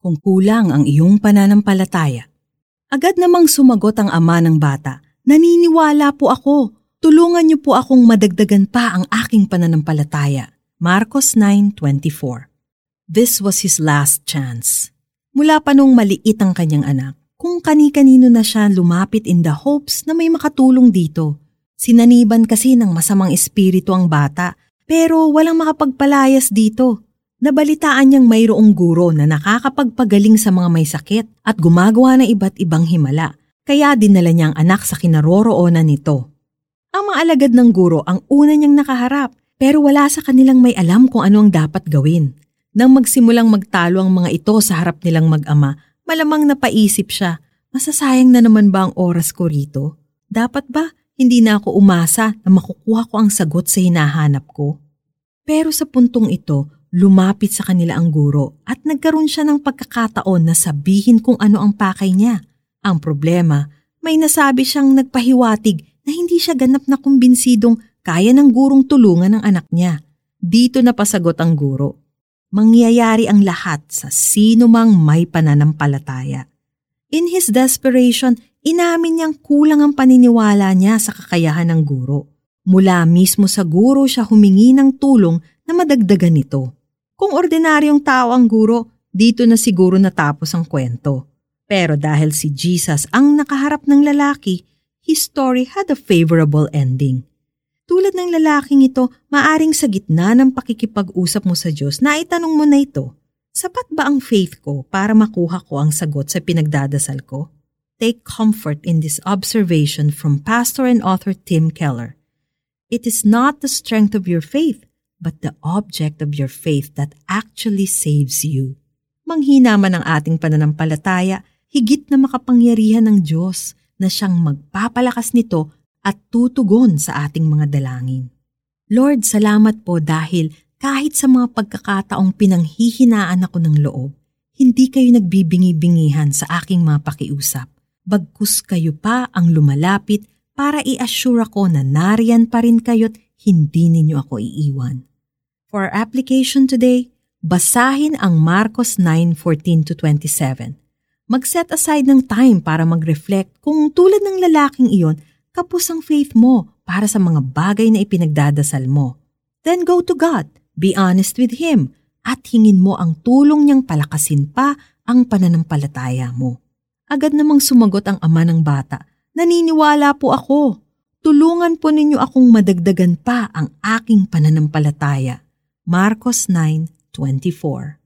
kung kulang ang iyong pananampalataya. Agad namang sumagot ang ama ng bata, Naniniwala po ako. Tulungan niyo po akong madagdagan pa ang aking pananampalataya. Marcos 9.24 This was his last chance. Mula pa nung maliit ang kanyang anak, kung kani-kanino na siya lumapit in the hopes na may makatulong dito. Sinaniban kasi ng masamang espiritu ang bata, pero walang makapagpalayas dito. Nabalitaan niyang mayroong guro na nakakapagpagaling sa mga may sakit at gumagawa ng iba't ibang himala, kaya dinala niyang anak sa kinaroroonan nito. Ang mga alagad ng guro ang una niyang nakaharap, pero wala sa kanilang may alam kung ano ang dapat gawin. Nang magsimulang magtalo ang mga ito sa harap nilang mag-ama, malamang napaisip siya, masasayang na naman ba ang oras ko rito? Dapat ba hindi na ako umasa na makukuha ko ang sagot sa hinahanap ko? Pero sa puntong ito, lumapit sa kanila ang guro at nagkaroon siya ng pagkakataon na sabihin kung ano ang pakay niya. Ang problema, may nasabi siyang nagpahiwatig na hindi siya ganap na kumbinsidong kaya ng gurong tulungan ng anak niya. Dito na pasagot ang guro mangyayari ang lahat sa sino mang may pananampalataya. In his desperation, inamin niyang kulang ang paniniwala niya sa kakayahan ng guro. Mula mismo sa guro siya humingi ng tulong na madagdagan ito. Kung ordinaryong tao ang guro, dito na siguro natapos ang kwento. Pero dahil si Jesus ang nakaharap ng lalaki, his story had a favorable ending. Tulad ng lalaking ito, maaring sa gitna ng pakikipag-usap mo sa Diyos na itanong mo na ito, sapat ba ang faith ko para makuha ko ang sagot sa pinagdadasal ko? Take comfort in this observation from pastor and author Tim Keller. It is not the strength of your faith, but the object of your faith that actually saves you. Manghina man ang ating pananampalataya, higit na makapangyarihan ng Diyos na siyang magpapalakas nito at tutugon sa ating mga dalangin. Lord, salamat po dahil kahit sa mga pagkakataong pinanghihinaan ako ng loob, hindi kayo nagbibingi-bingihan sa aking mga pakiusap. Bagkus kayo pa ang lumalapit para i-assure ako na nariyan pa rin kayo't hindi ninyo ako iiwan. For our application today, basahin ang Marcos 9:14-27. Mag-set aside ng time para mag-reflect kung tulad ng lalaking iyon kapos ang faith mo para sa mga bagay na ipinagdadasal mo. Then go to God, be honest with Him, at hingin mo ang tulong niyang palakasin pa ang pananampalataya mo. Agad namang sumagot ang ama ng bata, Naniniwala po ako. Tulungan po ninyo akong madagdagan pa ang aking pananampalataya. Marcos 9.24